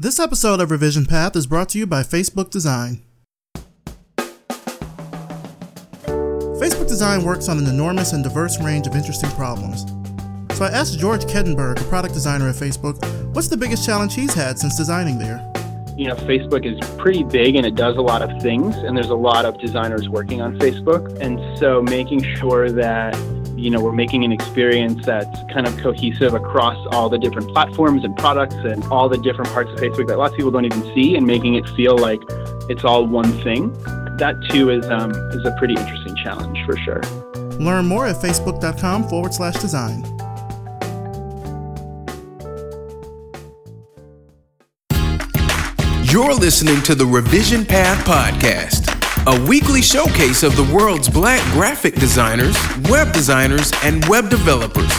This episode of Revision Path is brought to you by Facebook Design. Facebook Design works on an enormous and diverse range of interesting problems. So I asked George Kettenberg, a product designer at Facebook, what's the biggest challenge he's had since designing there? you know, Facebook is pretty big and it does a lot of things, and there's a lot of designers working on Facebook. And so making sure that, you know, we're making an experience that's kind of cohesive across all the different platforms and products and all the different parts of Facebook that lots of people don't even see and making it feel like it's all one thing. That too is, um, is a pretty interesting challenge for sure. Learn more at facebook.com forward slash design. You're listening to the Revision Path Podcast, a weekly showcase of the world's black graphic designers, web designers, and web developers.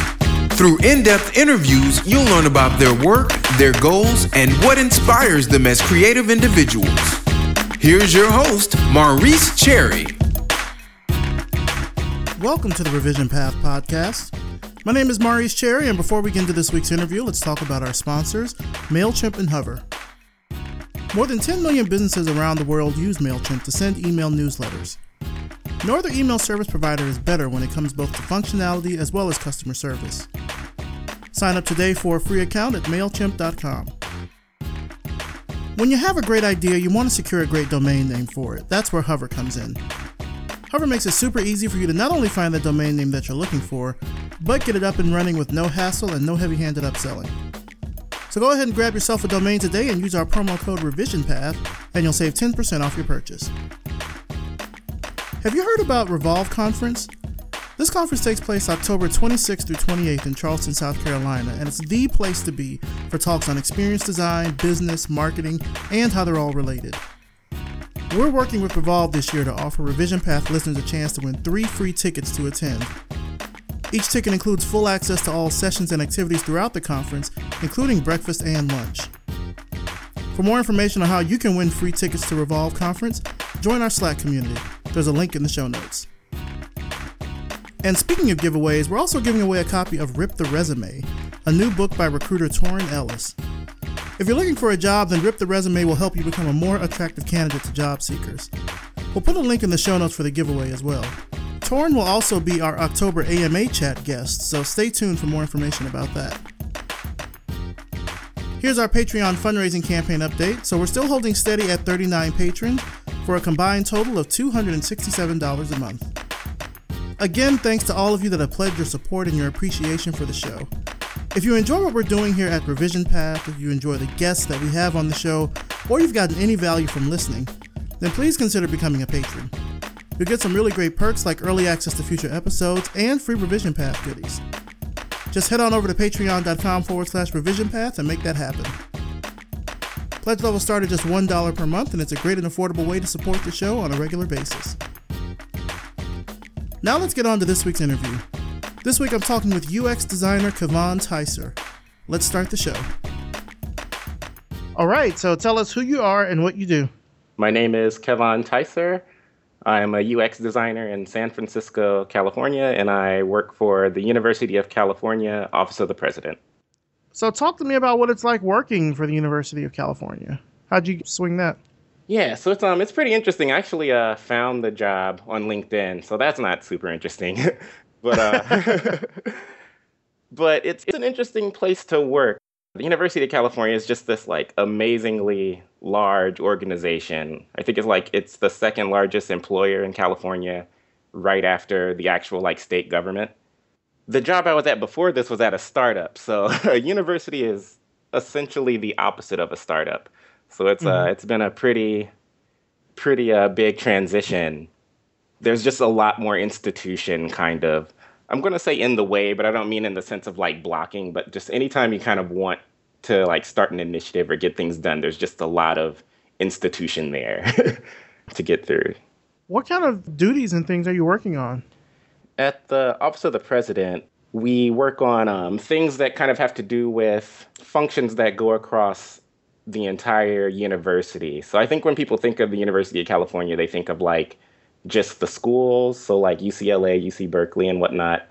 Through in depth interviews, you'll learn about their work, their goals, and what inspires them as creative individuals. Here's your host, Maurice Cherry. Welcome to the Revision Path Podcast. My name is Maurice Cherry, and before we get into this week's interview, let's talk about our sponsors, MailChimp and Hover. More than 10 million businesses around the world use MailChimp to send email newsletters. No other email service provider is better when it comes both to functionality as well as customer service. Sign up today for a free account at MailChimp.com. When you have a great idea, you want to secure a great domain name for it. That's where Hover comes in. Hover makes it super easy for you to not only find the domain name that you're looking for, but get it up and running with no hassle and no heavy handed upselling. So go ahead and grab yourself a domain today and use our promo code RevisionPath, and you'll save 10% off your purchase. Have you heard about Revolve Conference? This conference takes place October 26th through 28th in Charleston, South Carolina, and it's the place to be for talks on experience design, business, marketing, and how they're all related. We're working with Revolve this year to offer Revision Path listeners a chance to win three free tickets to attend, each ticket includes full access to all sessions and activities throughout the conference, including breakfast and lunch. For more information on how you can win free tickets to Revolve Conference, join our Slack community. There's a link in the show notes. And speaking of giveaways, we're also giving away a copy of Rip the Resume, a new book by recruiter Torin Ellis. If you're looking for a job, then Rip the Resume will help you become a more attractive candidate to job seekers. We'll put a link in the show notes for the giveaway as well. Torin will also be our October AMA chat guest, so stay tuned for more information about that. Here's our Patreon fundraising campaign update. So we're still holding steady at 39 patrons for a combined total of $267 a month. Again, thanks to all of you that have pledged your support and your appreciation for the show. If you enjoy what we're doing here at Revision Path, if you enjoy the guests that we have on the show, or you've gotten any value from listening, then please consider becoming a patron. You'll get some really great perks like early access to future episodes and free Revision Path goodies. Just head on over to patreon.com forward slash revision path and make that happen. Pledge levels start at just $1 per month, and it's a great and affordable way to support the show on a regular basis. Now let's get on to this week's interview. This week I'm talking with UX designer KeVon Ticer. Let's start the show. All right, so tell us who you are and what you do. My name is KeVon Ticer. I'm a UX designer in San Francisco, California, and I work for the University of California Office of the President. So, talk to me about what it's like working for the University of California. How'd you swing that? Yeah, so it's um it's pretty interesting. I actually uh, found the job on LinkedIn, so that's not super interesting, but uh, but it's it's an interesting place to work. The University of California is just this like amazingly large organization. I think it's like it's the second largest employer in California right after the actual like state government. The job I was at before this was at a startup. So a university is essentially the opposite of a startup. So it's uh, mm-hmm. uh it's been a pretty pretty uh, big transition. There's just a lot more institution kind of I'm going to say in the way, but I don't mean in the sense of like blocking, but just anytime you kind of want to like start an initiative or get things done, there's just a lot of institution there to get through. What kind of duties and things are you working on? At the Office of the President, we work on um, things that kind of have to do with functions that go across the entire university. So I think when people think of the University of California, they think of like just the schools, so like UCLA, UC Berkeley, and whatnot.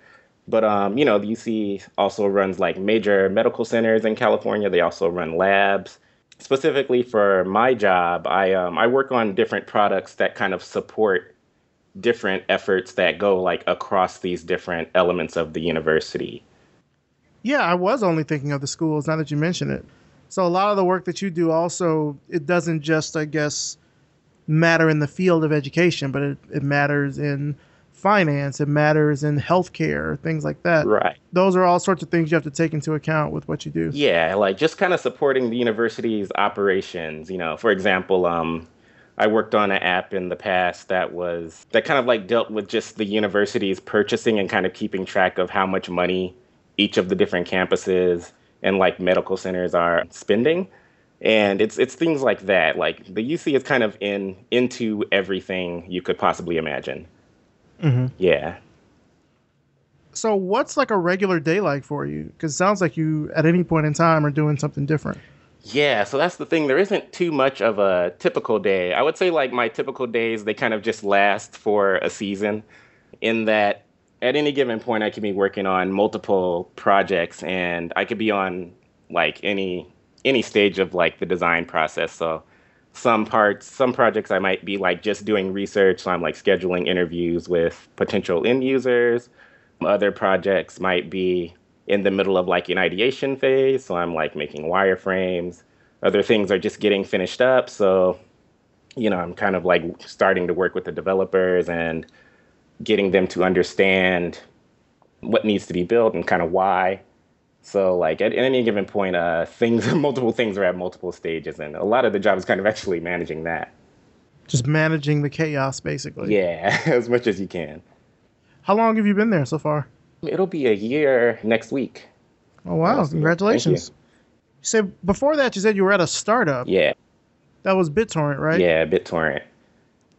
But um, you know, the UC also runs like major medical centers in California. They also run labs. specifically for my job, I um, I work on different products that kind of support different efforts that go like across these different elements of the university. Yeah, I was only thinking of the schools now that you mention it. So a lot of the work that you do also it doesn't just I guess matter in the field of education, but it, it matters in finance, it matters in healthcare, things like that. Right. Those are all sorts of things you have to take into account with what you do. Yeah, like just kind of supporting the university's operations. You know, for example, um, I worked on an app in the past that was that kind of like dealt with just the university's purchasing and kind of keeping track of how much money each of the different campuses and like medical centers are spending. And it's it's things like that. Like the UC is kind of in into everything you could possibly imagine. Mm-hmm. Yeah. So what's like a regular day like for you? Because it sounds like you at any point in time are doing something different. Yeah, so that's the thing. There isn't too much of a typical day. I would say like my typical days, they kind of just last for a season in that at any given point I could be working on multiple projects and I could be on like any any stage of like the design process. So some parts, some projects I might be like just doing research, so I'm like scheduling interviews with potential end users. Other projects might be in the middle of like an ideation phase, so I'm like making wireframes. Other things are just getting finished up, so you know, I'm kind of like starting to work with the developers and getting them to understand what needs to be built and kind of why. So like at, at any given point, uh, things, multiple things are at multiple stages, and a lot of the job is kind of actually managing that. Just managing the chaos, basically. Yeah, as much as you can. How long have you been there so far? It'll be a year next week. Oh wow! Congratulations. You said before that you said you were at a startup. Yeah. That was BitTorrent, right? Yeah, BitTorrent.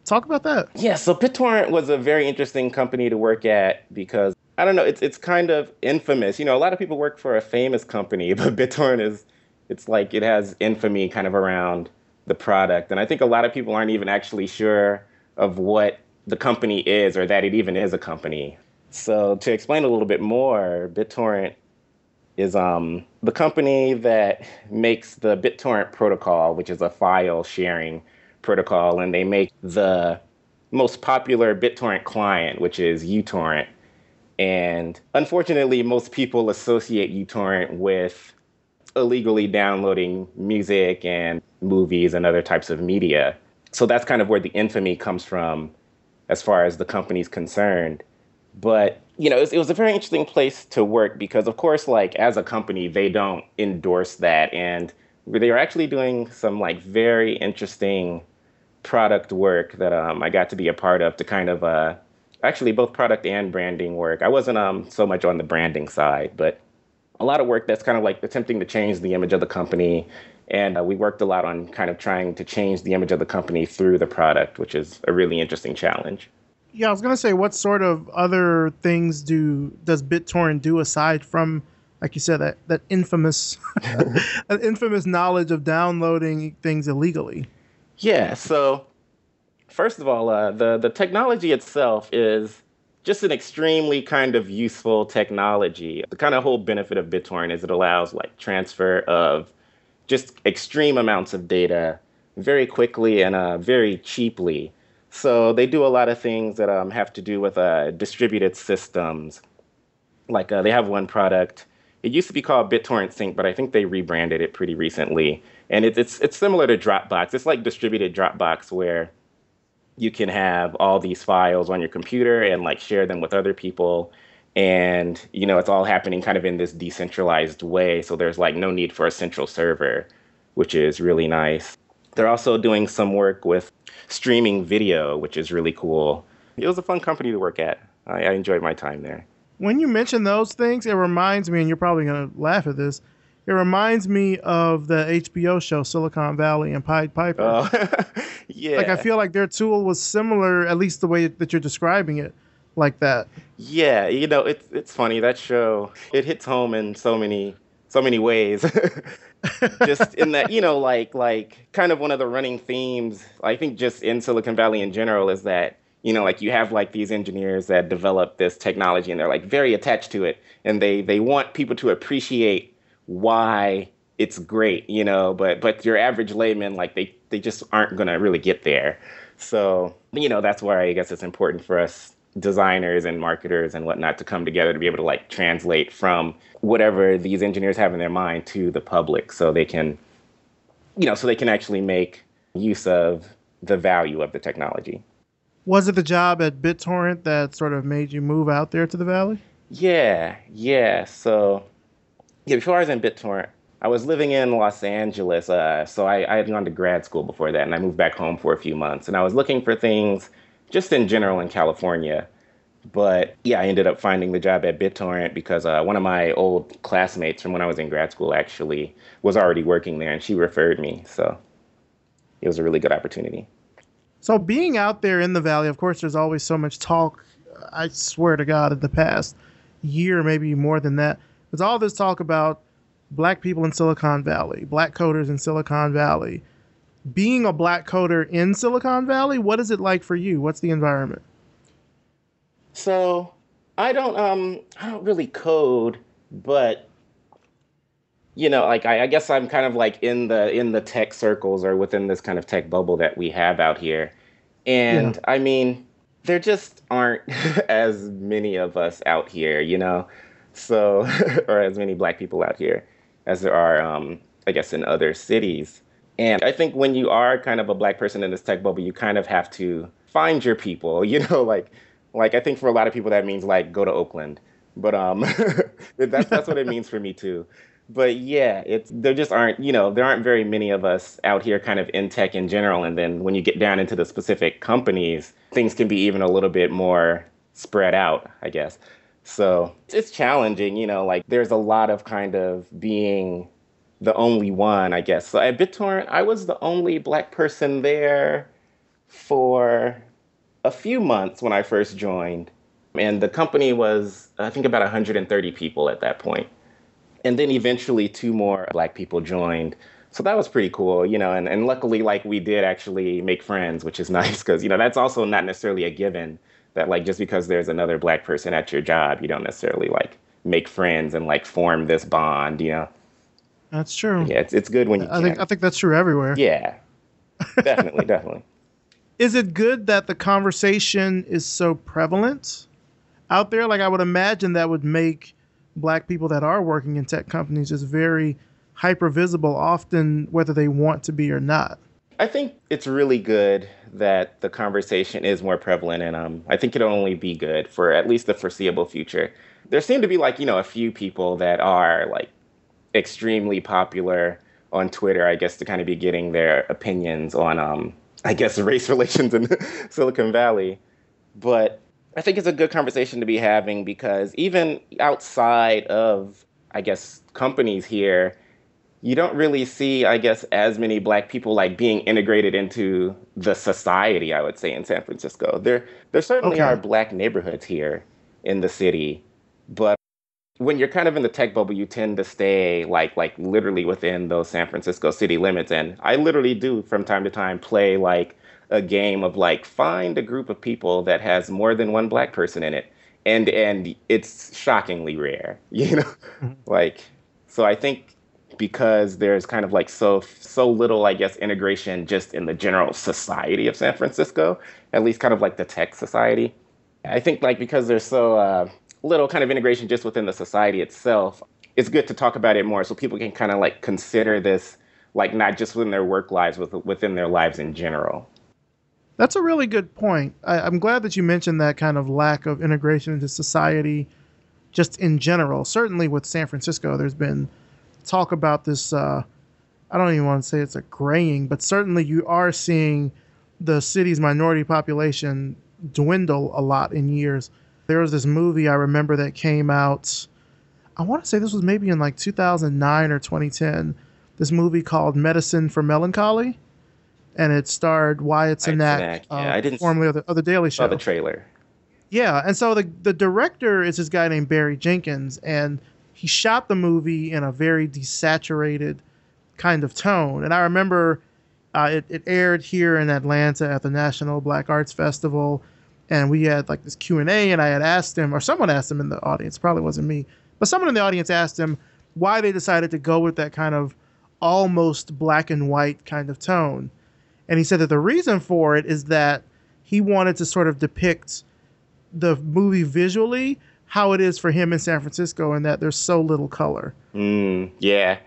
Talk about that. Yeah, so BitTorrent was a very interesting company to work at because I don't know, it's it's kind of infamous. You know, a lot of people work for a famous company, but BitTorrent is it's like it has infamy kind of around the product. And I think a lot of people aren't even actually sure of what the company is or that it even is a company. So to explain a little bit more, BitTorrent is um, the company that makes the BitTorrent protocol, which is a file sharing protocol, and they make the most popular BitTorrent client, which is uTorrent. And unfortunately, most people associate uTorrent with illegally downloading music and movies and other types of media. So that's kind of where the infamy comes from as far as the company's concerned. But, you know, it was, it was a very interesting place to work because, of course, like as a company, they don't endorse that. And they are actually doing some like very interesting product work that um, I got to be a part of to kind of uh, actually both product and branding work. I wasn't um, so much on the branding side, but a lot of work that's kind of like attempting to change the image of the company. And uh, we worked a lot on kind of trying to change the image of the company through the product, which is a really interesting challenge. Yeah, I was gonna say, what sort of other things do does BitTorrent do aside from, like you said, that that infamous, that infamous knowledge of downloading things illegally? Yeah. So, first of all, uh, the the technology itself is just an extremely kind of useful technology. The kind of whole benefit of BitTorrent is it allows like transfer of just extreme amounts of data very quickly and uh, very cheaply. So they do a lot of things that um, have to do with uh, distributed systems. Like uh, they have one product. It used to be called BitTorrent Sync, but I think they rebranded it pretty recently. And it, it's it's similar to Dropbox. It's like distributed Dropbox, where you can have all these files on your computer and like share them with other people. And you know it's all happening kind of in this decentralized way so there's like no need for a central server which is really nice. They're also doing some work with streaming video which is really cool. It was a fun company to work at. I, I enjoyed my time there. When you mention those things it reminds me and you're probably going to laugh at this it reminds me of the HBO show Silicon Valley and Pied Piper. Oh, yeah. Like I feel like their tool was similar, at least the way that you're describing it, like that. Yeah, you know, it's it's funny that show. It hits home in so many so many ways. just in that, you know, like like kind of one of the running themes. I think just in Silicon Valley in general is that you know like you have like these engineers that develop this technology and they're like very attached to it and they they want people to appreciate why it's great, you know, but but your average layman like they they just aren't going to really get there. So, you know, that's why I guess it's important for us designers and marketers and whatnot to come together to be able to like translate from whatever these engineers have in their mind to the public so they can you know so they can actually make use of the value of the technology. Was it the job at bittorrent that sort of made you move out there to the valley? Yeah yeah. So yeah before i was in bittorrent i was living in los angeles uh, so I, I had gone to grad school before that and i moved back home for a few months and i was looking for things just in general in California. But yeah, I ended up finding the job at BitTorrent because uh, one of my old classmates from when I was in grad school actually was already working there and she referred me. So it was a really good opportunity. So being out there in the valley, of course, there's always so much talk. I swear to God, in the past year, maybe more than that, there's all this talk about black people in Silicon Valley, black coders in Silicon Valley, being a black coder in Silicon Valley, what is it like for you? What's the environment? So I don't um I don't really code, but you know, like I, I, guess I'm kind of like in the in the tech circles or within this kind of tech bubble that we have out here. And yeah. I mean, there just aren't as many of us out here, you know. So or as many black people out here as there are um I guess in other cities. And I think when you are kind of a black person in this tech bubble, you kind of have to find your people, you know, like like I think for a lot of people that means like go to Oakland. But um that's that's what it means for me too. But yeah, it's there just aren't, you know, there aren't very many of us out here kind of in tech in general and then when you get down into the specific companies, things can be even a little bit more spread out, I guess. So, it's challenging, you know, like there's a lot of kind of being the only one, I guess. So at BitTorrent, I was the only black person there for a few months when I first joined. And the company was, I think, about 130 people at that point. And then eventually two more black people joined. So that was pretty cool, you know, and, and luckily, like, we did actually make friends, which is nice because, you know, that's also not necessarily a given that, like, just because there's another black person at your job, you don't necessarily, like, make friends and, like, form this bond, you know. That's true. Yeah, it's, it's good when you. I can. think I think that's true everywhere. Yeah, definitely, definitely. Is it good that the conversation is so prevalent out there? Like I would imagine that would make black people that are working in tech companies just very hyper visible, often whether they want to be or not. I think it's really good that the conversation is more prevalent, and um, I think it'll only be good for at least the foreseeable future. There seem to be like you know a few people that are like extremely popular on Twitter, I guess, to kind of be getting their opinions on, um, I guess, race relations in Silicon Valley. But I think it's a good conversation to be having because even outside of, I guess, companies here, you don't really see, I guess, as many black people like being integrated into the society, I would say, in San Francisco. There there certainly okay. are black neighborhoods here in the city, but when you're kind of in the tech bubble, you tend to stay like like literally within those San Francisco city limits. And I literally do from time to time play like a game of like find a group of people that has more than one black person in it. And and it's shockingly rare, you know? Mm-hmm. like so I think because there's kind of like so so little I guess integration just in the general society of San Francisco, at least kind of like the tech society. I think like because there's so uh, little kind of integration just within the society itself, it's good to talk about it more so people can kind of like consider this like not just within their work lives, with within their lives in general. That's a really good point. I, am glad that you mentioned that kind of lack of integration into society, just in general. Certainly with San Francisco, there's been talk about this. Uh, I don't even want to say it's a graying, but certainly you are seeing the city's minority population dwindle a lot in years there was this movie I remember that came out. I want to say this was maybe in like 2009 or 2010. This movie called Medicine for Melancholy, and it starred Wyatt Cenac, yeah, uh, I didn't formerly of the, of the Daily Show. Saw the trailer. Yeah, and so the the director is this guy named Barry Jenkins, and he shot the movie in a very desaturated kind of tone. And I remember uh, it, it aired here in Atlanta at the National Black Arts Festival and we had like this Q and A, and I had asked him, or someone asked him in the audience, probably wasn't me, but someone in the audience asked him why they decided to go with that kind of almost black and white kind of tone. And he said that the reason for it is that he wanted to sort of depict the movie visually how it is for him in San Francisco and that there's so little color. Mm, yeah.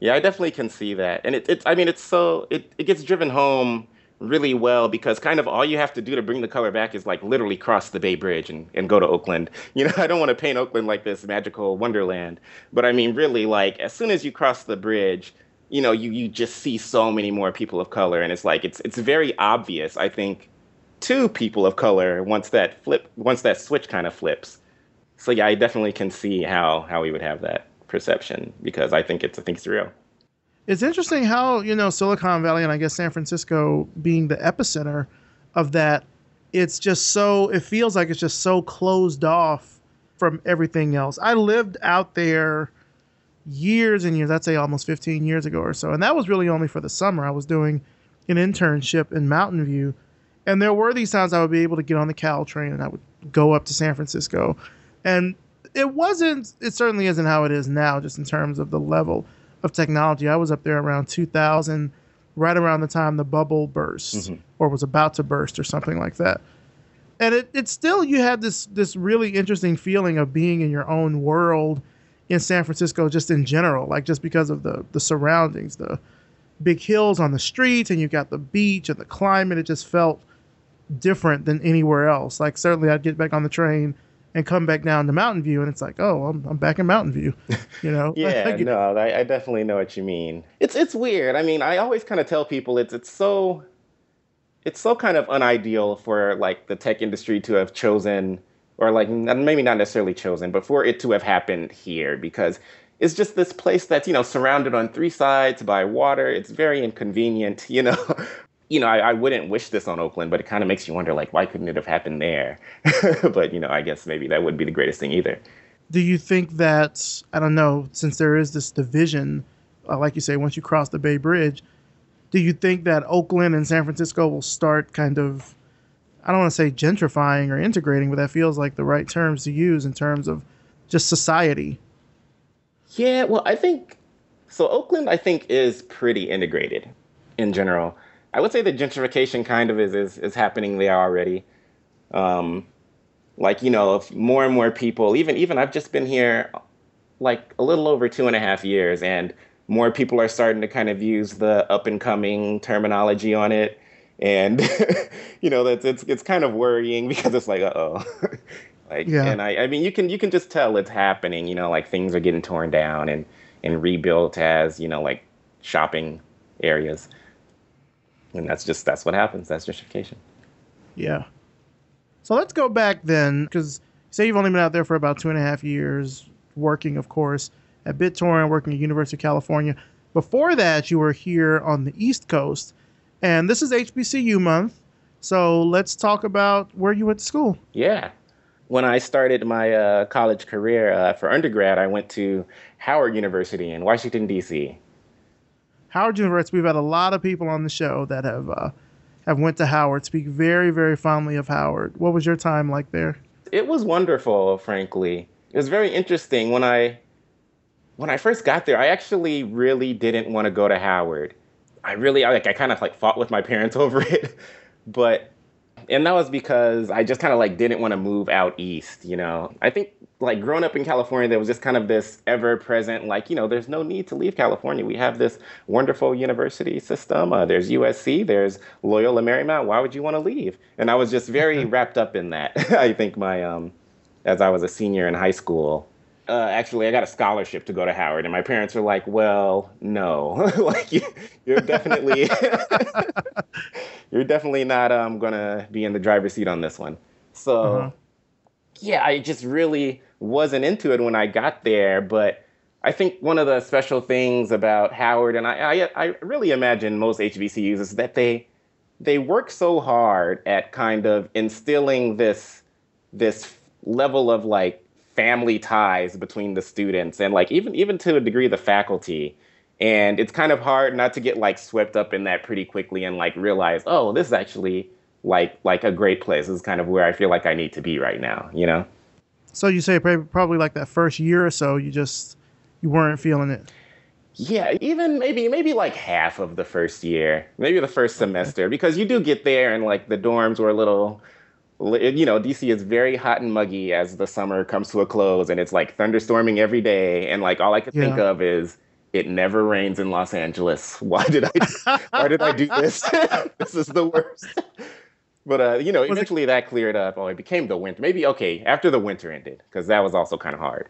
Yeah, I definitely can see that. And it, it's I mean it's so it, it gets driven home really well because kind of all you have to do to bring the color back is like literally cross the Bay Bridge and, and go to Oakland. You know, I don't want to paint Oakland like this magical wonderland, but I mean really like as soon as you cross the bridge, you know, you you just see so many more people of color and it's like it's it's very obvious, I think, to people of color once that flip once that switch kind of flips. So yeah, I definitely can see how how we would have that perception because I think it's I think it's real. It's interesting how you know Silicon Valley and I guess San Francisco being the epicenter of that. It's just so it feels like it's just so closed off from everything else. I lived out there years and years. I'd say almost 15 years ago or so, and that was really only for the summer. I was doing an internship in Mountain View, and there were these times I would be able to get on the Caltrain and I would go up to San Francisco, and it wasn't it certainly isn't how it is now just in terms of the level of technology. I was up there around 2000 right around the time the bubble burst mm-hmm. or was about to burst or something like that. And it, it still you had this this really interesting feeling of being in your own world in san francisco just in general like just because of the the surroundings the big hills on the streets and you got the beach and the climate. It just felt different than anywhere else. Like certainly i'd get back on the train and come back down to Mountain View, and it's like, oh, I'm, I'm back in Mountain View, you know? yeah, no, I, I, definitely know what you mean. It's it's weird. I mean, I always kind of tell people it's it's so it's so kind of unideal for like the tech industry to have chosen, or like maybe not necessarily chosen, but for it to have happened here because it's just this place that's you know surrounded on three sides by water. It's very inconvenient, you know, you know, I, I, wouldn't wish this on Oakland, but it kind of makes you wonder, like, why couldn't it have happened there? but you know, I guess maybe that wouldn't be the greatest thing either. Do you think that I don't know, since there is this division, uh, like you say, once you cross the Bay Bridge, do you think that Oakland and San Francisco will start kind of, I don't want to say gentrifying or integrating, but that feels like the right terms to use in terms of just society? Yeah, well, I think so. Oakland, I think, is pretty integrated in general. I would say the gentrification kind of is is, is happening there already. Um, like you know, if more and more people, even even I've just been here like a little over two and a half years, and more people are starting to kind of use the up and coming terminology on it, and you know that's it's it's kind of worrying because it's like uh oh. like yeah. and I, I mean you can you can just tell it's happening you know like things are getting torn down and and rebuilt as you know like shopping areas and that's just that's what happens. That's justification. Yeah. So let's go back then, because say you've only been out there for about two and a half years, working, of course, at BitTorrent, working at University of California. Before that, you were here on the East Coast, and this is HBCU month. So let's talk about where you went to school. Yeah. When I started my uh, college career uh, for undergrad, I went to Howard University in Washington, D.C. Howard University. We've had a lot of people on the show that have uh, have went to Howard. Speak very very fondly of Howard. What was your time like there? It was wonderful, frankly. It was very interesting when I when I first got there. I actually really didn't want to go to Howard. I really like I kind of like fought with my parents over it, but and that was because I just kind of like didn't want to move out east, you know. I think like growing up in California, there was just kind of this ever present, like, you know, there's no need to leave California. We have this wonderful university system. Uh, there's USC, there's Loyola Marymount. Why would you want to leave? And I was just very wrapped up in that. I think my, um, as I was a senior in high school, uh, actually, I got a scholarship to go to Howard, and my parents were like, "Well, no, like you, are definitely, you're definitely not um, gonna be in the driver's seat on this one." So, uh-huh. yeah, I just really wasn't into it when I got there, but I think one of the special things about Howard, and I, I, I really imagine most HBCUs, is that they they work so hard at kind of instilling this this level of like family ties between the students and like even even to a degree the faculty. And it's kind of hard not to get like swept up in that pretty quickly and like realize oh this is actually like like a great place. This is kind of where i feel like i need to be right now you know? So you say probably like that first year or so you just you weren't feeling it? Yeah, even maybe maybe like half of the first year, maybe the first semester, because you do get there and like the dorms were a little, you know, DC is very hot and muggy as the summer comes to a close, and it's like thunderstorming every day, and like all I could think of is it never rains in Los Angeles. Why did I why did I do this? this is the worst. But uh, you know, Was it- eventually that cleared up. Oh, it became the winter. Maybe okay after the winter ended, because that was also kind of hard.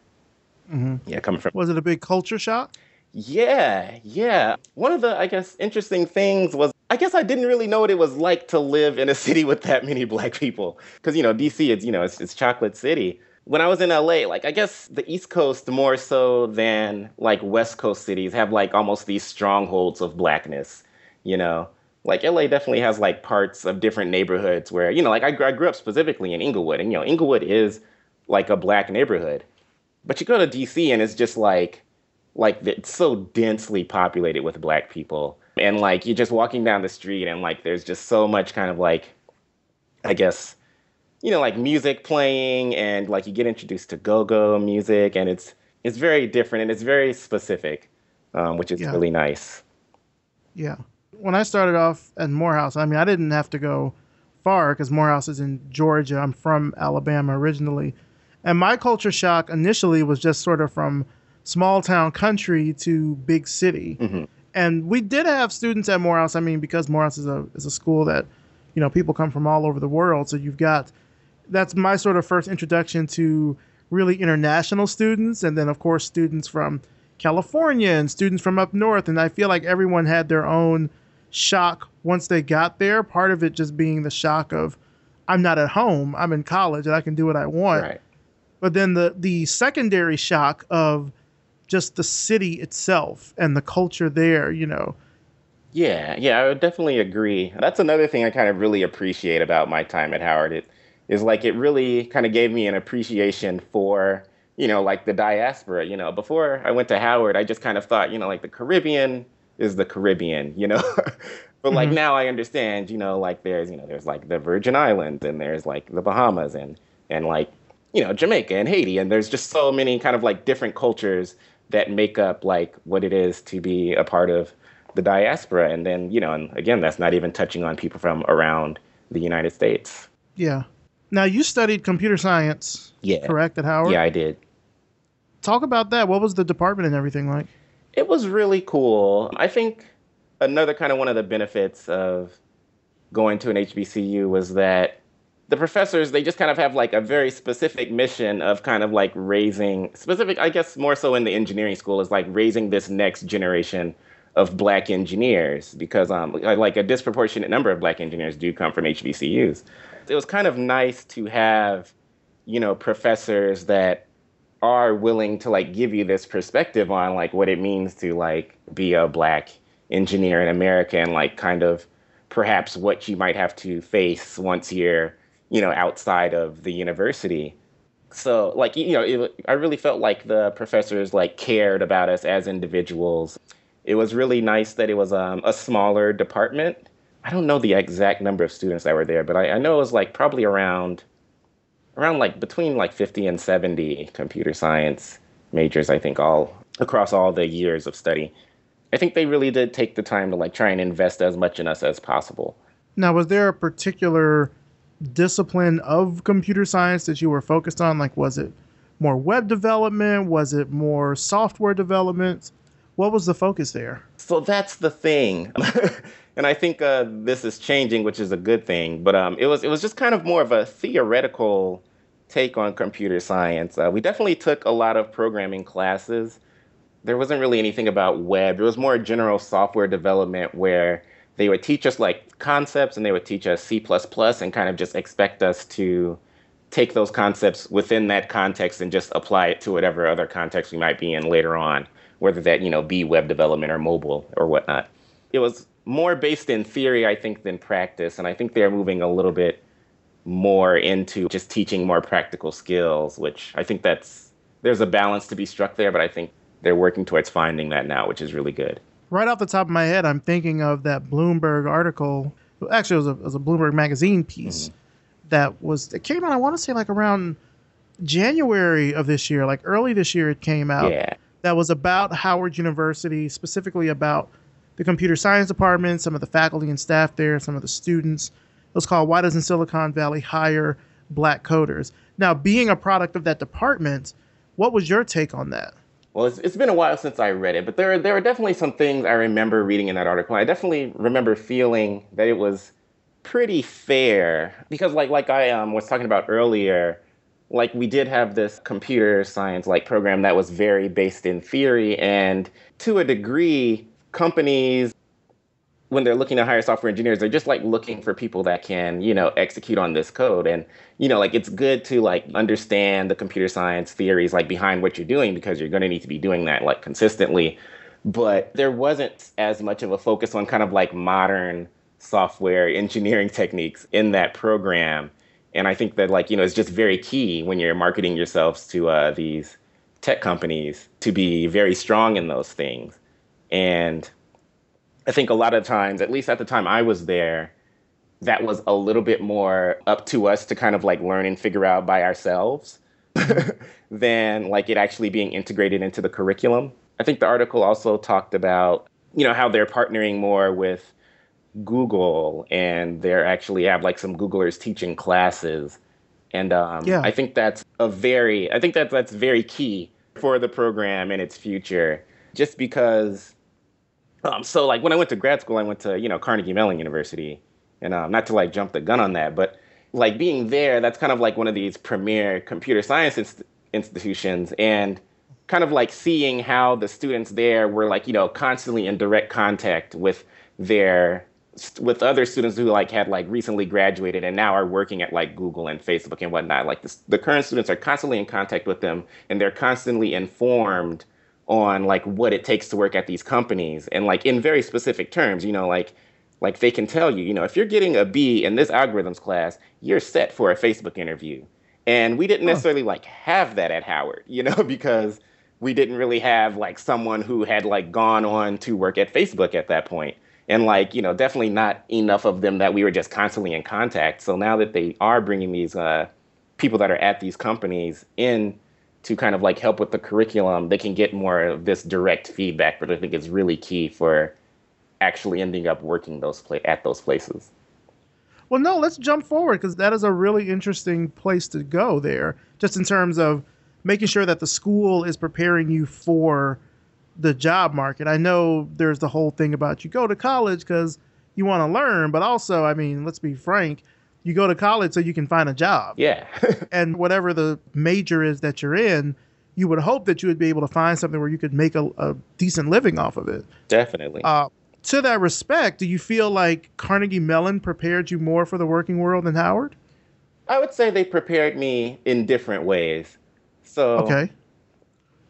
Mhm. Yeah, coming from Was it a big culture shock? yeah, yeah. One of the, I guess, interesting things was I guess I didn't really know what it was like to live in a city with that many black people. Because, you know, DC, it's, you know, it's, it's Chocolate City. When I was in LA, like, I guess the East Coast more so than like West Coast cities have like almost these strongholds of blackness, you know? Like, LA definitely has like parts of different neighborhoods where, you know, like I, I grew up specifically in Inglewood, and, you know, Inglewood is like a black neighborhood. But you go to DC and it's just like, like it's so densely populated with black people and like you're just walking down the street and like there's just so much kind of like i guess you know like music playing and like you get introduced to go-go music and it's it's very different and it's very specific um, which is Yeah. really nice Yeah. When I started off at Morehouse, I mean, I didn't have to go far because Morehouse is in Georgia. I'm from Alabama originally. And my culture shock initially was just sort of from small town country to big city. Mhm. And we did have students at Morehouse. I mean, because Morehouse is a, is a school that, you know, people come from all over the world. So you've got, that's my sort of first introduction to really international students. And then, of course, students from California and students from up north. And I feel like everyone had their own shock once they got there. Part of it just being the shock of, I'm not at home, I'm in college, and I can do what I want. right But then the the secondary shock of just the city itself and the culture there, you know. Yeah, yeah, I would definitely agree. That's another thing I kind of really appreciate about my time at Howard. It is like it really kind of gave me an appreciation for, you know, like the diaspora. You know, before I went to Howard, I just kind of thought, you know, like the Caribbean is the Caribbean, you know. but like Mhm. now I understand, you know, like there's, you know, there's like the Virgin Islands and there's like the Bahamas and and like, you know, Jamaica and Haiti and there's just so many kind of like different cultures that make up like what it is to be a part of the diaspora and then you know and again that's not even touching on people from around the united states Yeah. Now you studied computer science, yeah correct, at Howard? yeah i did Talk about that. What was the department and everything like? it was really cool i think another kind of one of the benefits of going to an hbcu was that the professors they just kind of have like a very specific mission of kind of like raising specific i guess more so in the engineering school is like raising this next generation of black engineers because um like a disproportionate number of black engineers do come from hbcus it was kind of nice to have you know professors that are willing to like give you this perspective on like what it means to like be a black engineer in America and like kind of perhaps what you might have to face once you're you know outside of the university. So like you know it, i really felt like the professors like cared about us as individuals. It was really nice that it was um, a smaller department. I don't know the exact number of students that were there but I, I know it was like probably around around like between like 50 and 70 computer science majors i think all across all the years of study. I think they really did take the time to like try and invest as much in us as possible. Now, was there a particular discipline of computer science that you were focused on? Like, was it more web development? Was it more software development? What was the focus there? So that's the thing, and I think uh, this is changing, which is a good thing. But um, it was it was just kind of more of a theoretical take on computer science. Uh, we definitely took a lot of programming classes. There wasn't really anything about web. It was more general software development where they would teach us like concepts and they would teach us C++ and kind of just expect us to take those concepts within that context and just apply it to whatever other context we might be in later on, whether that, you know, be web development or mobile or whatnot. It was more based in theory, I think, than practice. And I think they're moving a little bit more into just teaching more practical skills, which I think that's there's a balance to be struck there, but I think they're working towards finding that now, which is really good. Right off the top of my head, I'm thinking of that Bloomberg article. Actually, it was a, it was a Bloomberg magazine piece mm-hmm. that was it came out. I want to say like around January of this year, like early this year, it came out. Yeah. that was about Howard University, specifically about the computer science department, some of the faculty and staff there, some of the students. It was called Why Doesn't Silicon Valley Hire Black Coders? Now, being a product of that department, what was your take on that? Well, it's, it's been a while since I read it, but there, there are definitely some things I remember reading in that article. I definitely remember feeling that it was pretty fair because, like, like I um, was talking about earlier, like we did have this computer science like program that was very based in theory, and to a degree, companies when they're looking to hire software engineers, they're just like looking for people that can, you know, execute on this code. And, you know, like it's good to like understand the computer science theories like behind what you're doing because you're going to need to be doing that like consistently. But there wasn't as much of a focus on kind of like modern software engineering techniques in that program. And I think that like, you know, it's just very key when you're marketing yourselves to uh, these tech companies to be very strong in those things. And I think a lot of times, at least at the time I was there, that was a little bit more up to us to kind of like learn and figure out by ourselves than like it actually being integrated into the curriculum. I think the article also talked about, you know, how they're partnering more with Google and they're actually have like some Googlers teaching classes. And um, yeah. I think that's a very, I think that that's very key for the program and its future, just because um, so like when I went to grad school, I went to you know Carnegie Mellon University, and um, not to like jump the gun on that, but like being there, that's kind of like one of these premier computer science inst- institutions, and kind of like seeing how the students there were like you know constantly in direct contact with their with other students who like had like recently graduated and now are working at like Google and Facebook and whatnot. Like the, the current students are constantly in contact with them, and they're constantly informed on like what it takes to work at these companies. And like in very specific terms you know like like they can tell you you know if you're getting a b in this algorithms class you're set for a facebook interview. And we didn't necessarily like have that at howard you know because we didn't really have like someone who had like gone on to work at facebook at that point. And like you know definitely not enough of them that we were just constantly in contact. So now that they are bringing these uh, people that are at these companies in to kind of like help with the curriculum, they can get more of this direct feedback, but I think is really key for actually ending up working those pla- at those places. Well, no, let's jump forward because that is a really interesting place to go there, just in terms of making sure that the school is preparing you for the job market. I know there's the whole thing about you go to college because you want to learn, but also, I mean, let's be frank, you go to college so you can find a job. Yeah. and whatever the major is that you're in, you would hope that you would be able to find something where you could make a, a decent living off of it. Definitely. Uh, to that respect, do you feel like Carnegie Mellon prepared you more for the working world than Howard? I would say they prepared me in different ways. So okay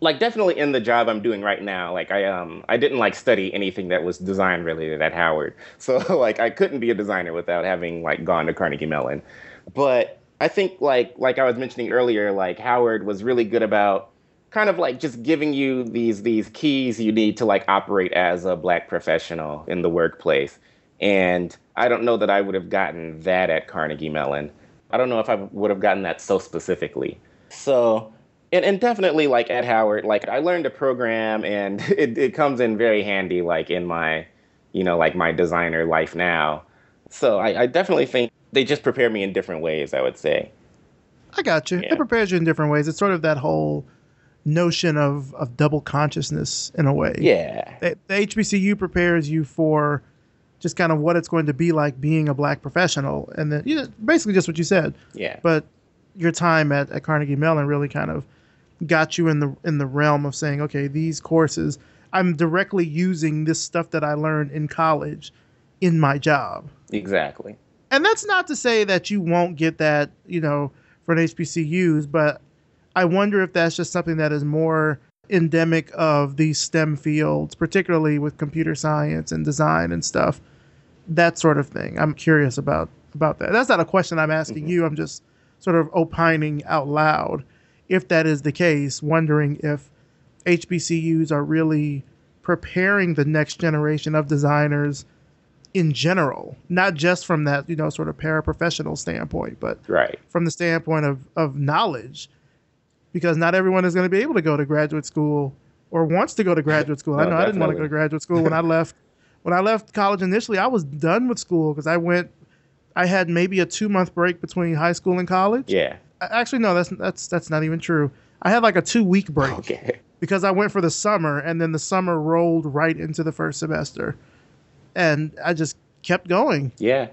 like definitely in the job I'm doing right now, like I um I didn't like study anything that was design related at Howard. So like I couldn't be a designer without having like gone to Carnegie Mellon. But I think like like I was mentioning earlier, like Howard was really good about kind of like just giving you these these keys you need to like operate as a black professional in the workplace. And I don't know that I would have gotten that at Carnegie Mellon. I don't know if I would have gotten that so specifically. So and, and definitely like at Howard, like I learned to program and it, it comes in very handy like in my, you know, like my designer life now. So I, I definitely think they just prepare me in different ways, I would say. I got you. Yeah. It prepares you in different ways. It's sort of that whole notion of, of double consciousness in a way. Yeah. The, the HBCU prepares you for just kind of what it's going to be like being a black professional. And then, you know, basically just what you said. Yeah. But your time at, at Carnegie Mellon really kind of got you in the in the realm of saying, okay, these courses, I'm directly using this stuff that I learned in college in my job. Exactly. And that's not to say that you won't get that, you know, for an HBCUs, but I wonder if that's just something that is more endemic of these STEM fields, particularly with computer science and design and stuff. That sort of thing. I'm curious about about that. That's not a question I'm asking mm-hmm. you. I'm just sort of opining out loud if that is the case, wondering if HBCUs are really preparing the next generation of designers in general, not just from that, you know, sort of paraprofessional standpoint, but right. from the standpoint of, of knowledge. Because not everyone is going to be able to go to graduate school or wants to go to graduate school. I No, know I didn't want to go to graduate school when I left. When I left college initially, I was done with school because I went. I had maybe a two month break between high school and college. Yeah. Actually, no, that's that's that's not even true. I had like a two week break Okay. because I went for the summer, and then the summer rolled right into the first semester, and I just kept going. Yeah.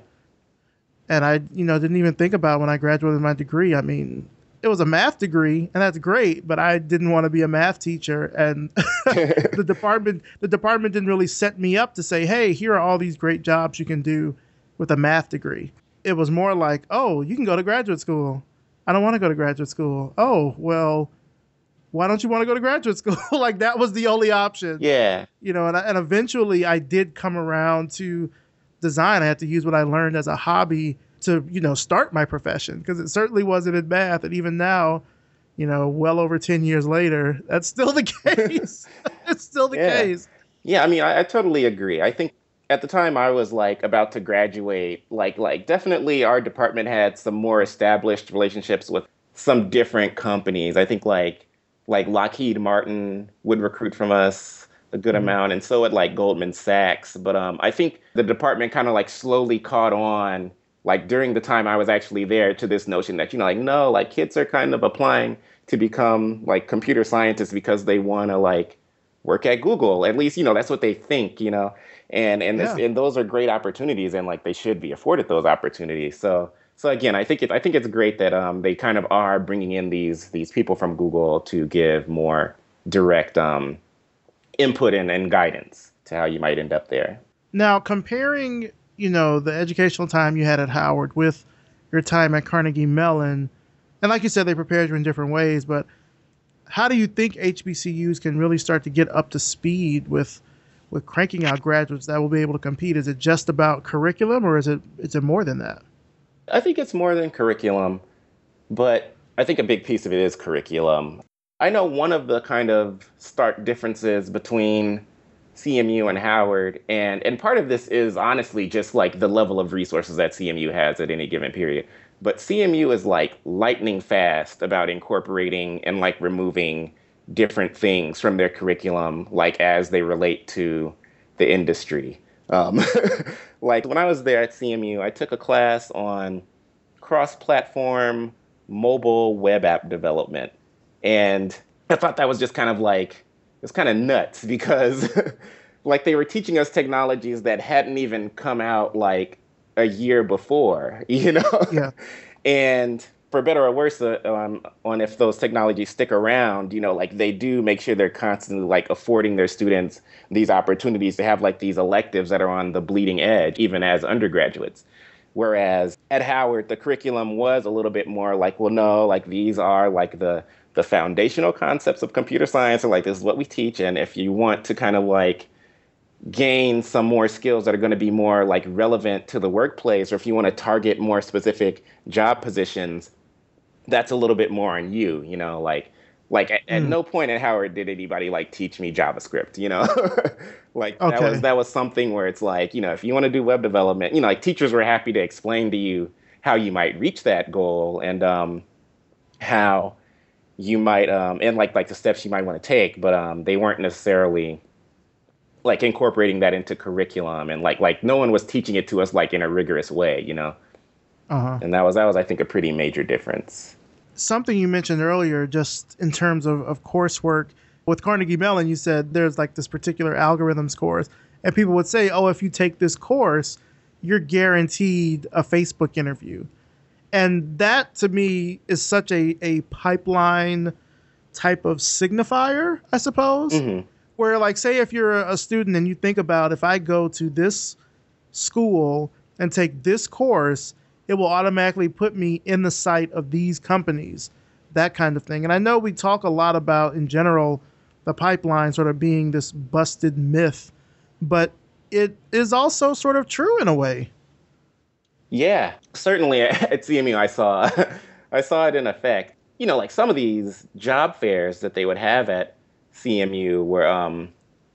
And I, you know, didn't even think about when I graduated my degree. I mean, it was a math degree, and that's great, but I didn't want to be a math teacher, and the department the department didn't really set me up to say, "Hey, here are all these great jobs you can do with a math degree." It was more like, "Oh, you can go to graduate school." I don't want to go to graduate school. Oh, well, why don't you want to go to graduate school? like that was the only option Yeah. you know, and, I- and eventually I did come around to design. I had to use what I learned as a hobby to, you know, start my profession because it certainly wasn't in math. And even now, you know, well over 10 years later, that's still the case. it's still the Yeah. case. Yeah, I mean, I, I totally agree. I think at the time I was like about to graduate, like like definitely our department had some more established relationships with some different companies. I think like like Lockheed Martin would recruit from us a good amount, and so would like Goldman Sachs. But um, I think the department kind of like slowly caught on, like during the time I was actually there, to this notion that you know, like no, like kids are kind of applying to become like computer scientists because they want to like work at Google. At least, you know, that's what they think, you know. And and this, Yeah. and those are great opportunities and like they should be afforded those opportunities. So so again, I think it, I think it's great that um, they kind of are bringing in these these people from Google to give more direct um, input and, and guidance to how you might end up there. Now, comparing, you know, the educational time you had at Howard with your time at Carnegie Mellon, and like you said, they prepared you in different ways, but how do you think HBCUs can really start to get up to speed with with cranking out graduates that will be able to compete? Is it just about curriculum or is it is it more than that? I think it's more than curriculum, but I think a big piece of it is curriculum. I know one of the kind of stark differences between CMU and Howard, and and part of this is honestly just like the level of resources that CMU has at any given period. But CMU is like lightning fast about incorporating and like removing different things from their curriculum, like as they relate to the industry. Um, like when I was there at CMU, I took a class on cross-platform mobile web app development, and I thought that was just kind of like it's kind of nuts because like they were teaching us technologies that hadn't even come out like a year before, you know? Yeah. and for better or worse, uh, um, on if those technologies stick around, you know, like they do make sure they're constantly like affording their students these opportunities to have like these electives that are on the bleeding edge, even as undergraduates. Whereas at Howard, the curriculum was a little bit more like, well, no, like these are like the the foundational concepts of computer science, and like this is what we teach. And if you want to kind of like gain some more skills that are going to be more like relevant to the workplace, or if you want to target more specific job positions, that's a little bit more on you. You know, like like at, at no point at Howard did anybody like teach me JavaScript. You know, like that was that was something where it's like you know if you want to do web development, you know, like teachers were happy to explain to you how you might reach that goal and um, how you might um, and like like the steps you might want to take, but um, they weren't necessarily like incorporating that into curriculum and like like no one was teaching it to us like in a rigorous way, you know. Uh-huh. And that was that was I think a pretty major difference. Something you mentioned earlier, just in terms of, of coursework, with Carnegie Mellon, you said there's like this particular algorithms course, and people would say, oh, if you take this course, you're guaranteed a Facebook interview. And that to me is such a, a pipeline type of signifier, I suppose. Mhm. Where, like, say if you're a student and you think about if I go to this school and take this course, it will automatically put me in the sight of these companies, that kind of thing. And I know we talk a lot about, in general, the pipeline sort of being this busted myth, but it is also sort of true in a way. Yeah, certainly at CMU I saw I saw it in effect. You know, like some of these job fairs that they would have at CMU were um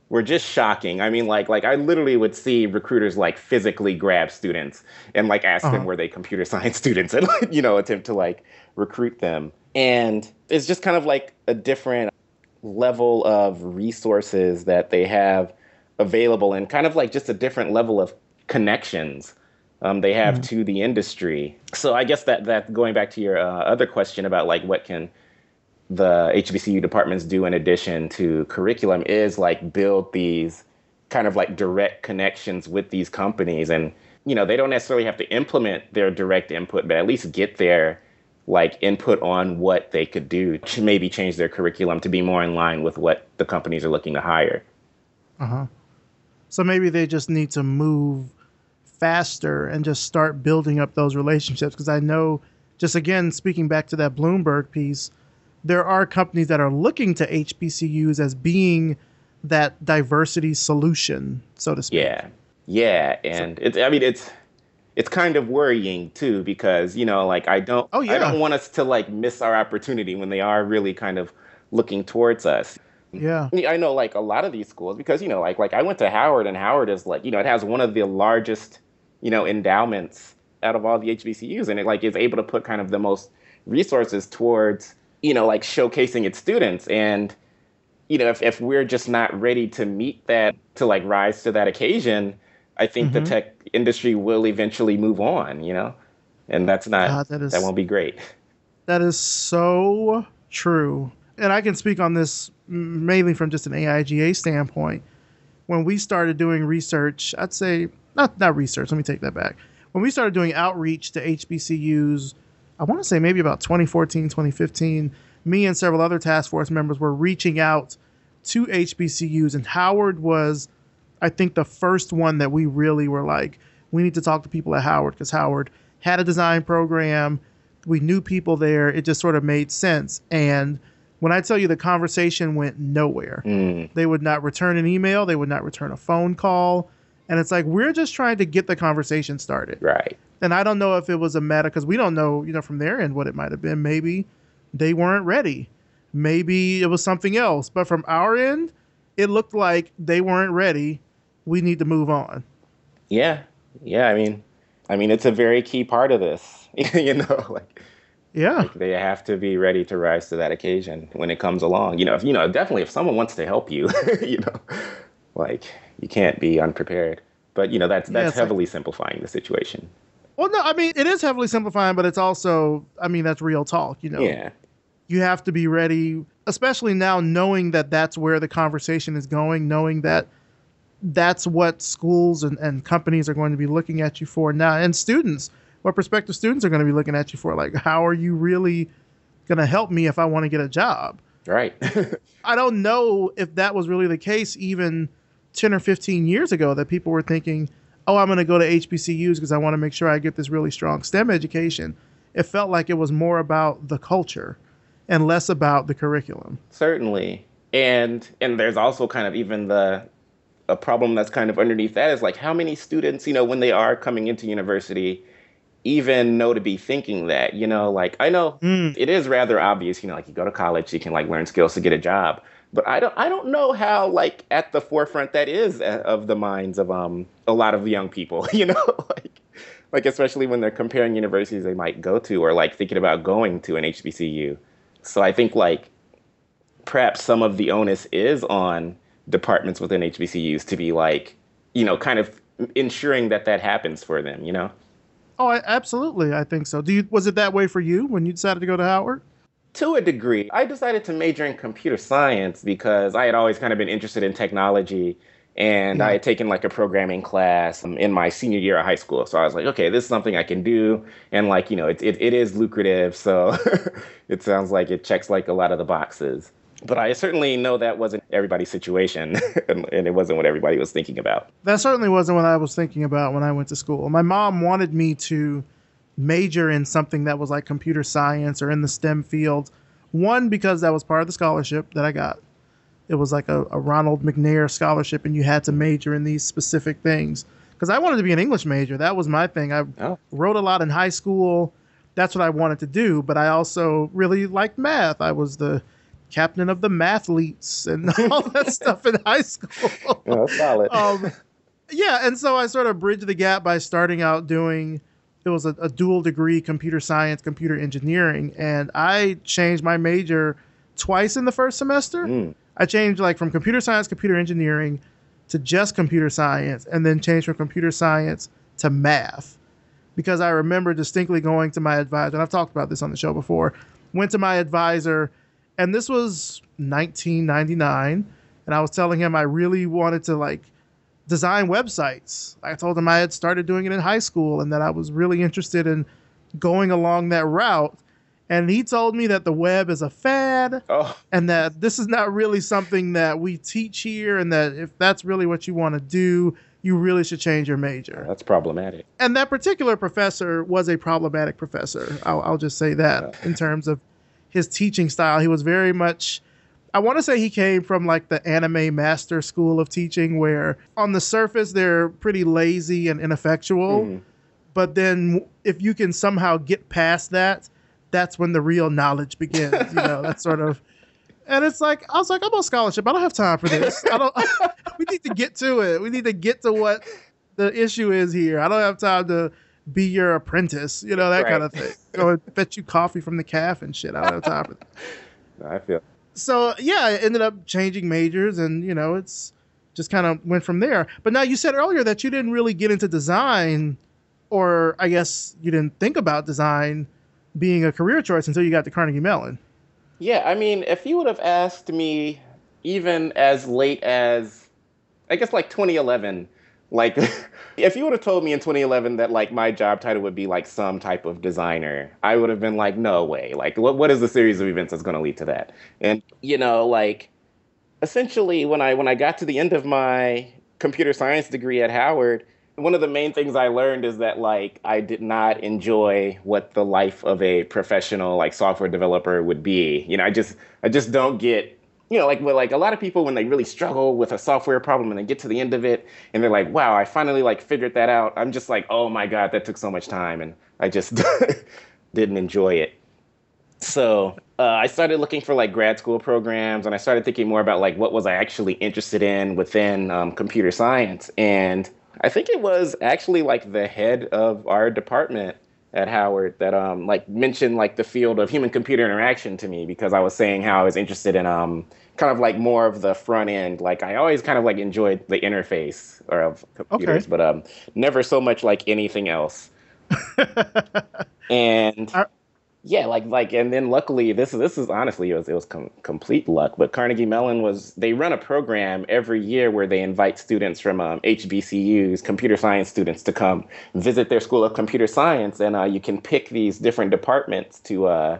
were just shocking. I mean, like like I literally would see recruiters like physically grab students and like ask them Uh-huh. were they computer science students and like, you know attempt to like recruit them. And it's just kind of like a different level of resources that they have available and kind of like just a different level of connections um, they have mm-hmm. to the industry. So I guess that that going back to your uh, other question about like what can the HBCU departments do in addition to curriculum is like build these kind of like direct connections with these companies and you know they don't necessarily have to implement their direct input but at least get their like input on what they could do to maybe change their curriculum to be more in line with what the companies are looking to hire. Uh-huh. So maybe they just need to move faster and just start building up those relationships because I know just again speaking back to that Bloomberg piece, there are companies that are looking to HBCUs as being that diversity solution, so to speak. Yeah. Yeah, and so, it's I mean it's it's kind of worrying too because you know like I don't oh, yeah. I don't want us to like miss our opportunity when they are really kind of looking towards us. Yeah. I know like a lot of these schools because you know like like I went to Howard and Howard is like you know it has one of the largest you know endowments out of all the HBCUs and it like is able to put kind of the most resources towards you know like showcasing its students and you know if if we're just not ready to meet that to like rise to that occasion I think mm-hmm. the tech industry will eventually move on, you know, and that's not God, that, is, that won't be great. That is so true, and I can speak on this mainly from just an AIGA standpoint. When we started doing research, I'd say not not research. Let me take that back. When we started doing outreach to HBCUs, I want to say maybe about 2014, 2015. Me and several other task force members were reaching out to HBCUs, and Howard was I think the first one that we really were like, we need to talk to people at Howard because Howard had a design program. We knew people there. It just sort of made sense. And when I tell you the conversation went nowhere, mm. they would not return an email, they would not return a phone call. And it's like, we're just trying to get the conversation started. Right. And I don't know if it was a meta because we don't know, you know, from their end what it might have been. Maybe they weren't ready. Maybe it was something else. But from our end, it looked like they weren't ready we need to move on. Yeah, yeah. I mean, I mean, it's a very key part of this. you know, like yeah, like they have to be ready to rise to that occasion when it comes along. You know, if you know, definitely if someone wants to help you, you know, like you can't be unprepared. But you know, that's that's yeah, heavily like, simplifying the situation. Well, no, I mean it is heavily simplifying, but it's also, I mean, that's real talk. You know, yeah, you have to be ready, especially now knowing that that's where the conversation is going, knowing that that's what schools and, and companies are going to be looking at you for now and students what prospective students are going to be looking at you for like how are you really going to help me if i want to get a job right i don't know if that was really the case even 10 or 15 years ago that people were thinking oh i'm going to go to hbcus because i want to make sure i get this really strong stem education. It felt like it was more about the culture and less about the curriculum. Certainly. And and there's also kind of even the a problem that's kind of underneath that is like how many students, you know, when they are coming into university, even know to be thinking that, you know, like I know mm. it is rather obvious, you know, like you go to college, you can like learn skills to get a job, but I don't I don't know how like at the forefront that is uh, of the minds of um a lot of young people, you know, like like especially when they're comparing universities they might go to or like thinking about going to an HBCU. So I think like perhaps some of the onus is on departments within HBCUs to be like, you know, kind of ensuring that that happens for them, you know? Oh, I, absolutely. I think so. Do you was it that way for you when you decided to go to Howard? To a degree. I decided to major in computer science because I had always kind of been interested in technology and I mm-hmm. had taken like a programming class um, in my senior year of high school. So I was like, okay, this is something I can do. And like, you know, it, it, it is lucrative. So it sounds like it checks like a lot of the boxes but I certainly know that wasn't everybody's situation, and, and, it wasn't what everybody was thinking about. That certainly wasn't what I was thinking about when I went to school. My mom wanted me to major in something that was like computer science or in the STEM field. One, because that was part of the scholarship that I got. It was like a, a Ronald McNair scholarship, and you had to major in these specific things. Because I wanted to be an English major. That was my thing. I oh. wrote a lot in high school. That's what I wanted to do. But I also really liked math. I was the captain of the mathletes and all that stuff in high school. Oh, solid. Um, yeah, and so I sort of bridged the gap by starting out doing it was a, a, dual degree computer science, computer engineering, and I changed my major twice in the first semester. Mm. I changed like from computer science, computer engineering to just computer science, and then changed from computer science to math because I remember distinctly going to my advisor, and I've talked about this on the show before. Went to my advisor, and this was 1999, and I was telling him I really wanted to like design websites. I told him I had started doing it in high school and that I was really interested in going along that route. And he told me that the web is a fad Oh, and that this is not really something that we teach here, and that if that's really what you want to do, you really should change your major. that's problematic. And that particular professor was a problematic professor. I'll, I'll just say that in terms of his teaching style. He was very much, I want to say he came from like the anime master school of teaching, where on the surface they're pretty lazy and ineffectual. Mhm. But then if you can somehow get past that, that's when the real knowledge begins. You know, that's sort of. And it's like I was like, I'm on scholarship. I don't have time for this. I don't. we need to get to it. We need to get to what the issue is here. I don't have time to be your apprentice. You know that Right. kind of thing. Go and fetch you coffee from the calf and shit. I don't have time for that. I feel. So yeah, I ended up changing majors, and you know, it's just kind of went from there. But now you said earlier that you didn't really get into design, or I guess you didn't think about design being a career choice until you got to Carnegie Mellon. Yeah, I mean, if you would have asked me even as late as, I guess, like 2011, like, if you would have told me in 2011 that, like, my job title would be, like, some type of designer, I would have been like, no way. Like, what, what is the series of events that's going to lead to that? And, you know, like, essentially, when I, when I got to the end of my computer science degree at Howard, one of the main things I learned is that like I did not enjoy what the life of a professional like software developer would be. You know, I just I just don't get you know like with like a lot of people when they really struggle with a software problem and they get to the end of it and they're like, wow, I finally like figured that out. I'm just like, oh my god, that took so much time and I just didn't enjoy it. So uh, I started looking for like grad school programs, and I started thinking more about like what was I actually interested in within um, computer science. And I think it was actually like the head of our department at Howard that um like mentioned like the field of human computer interaction to me because I was saying how I was interested in um kind of like more of the front end. Like I always kind of like enjoyed the interface or of computers, Okay. but um never so much like anything else. and Are- yeah, like like, and then luckily, this this is honestly it was it was com- complete luck. But Carnegie Mellon was they run a program every year where they invite students from um, HBCUs, computer science students, to come visit their school of computer science, and uh, you can pick these different departments to uh,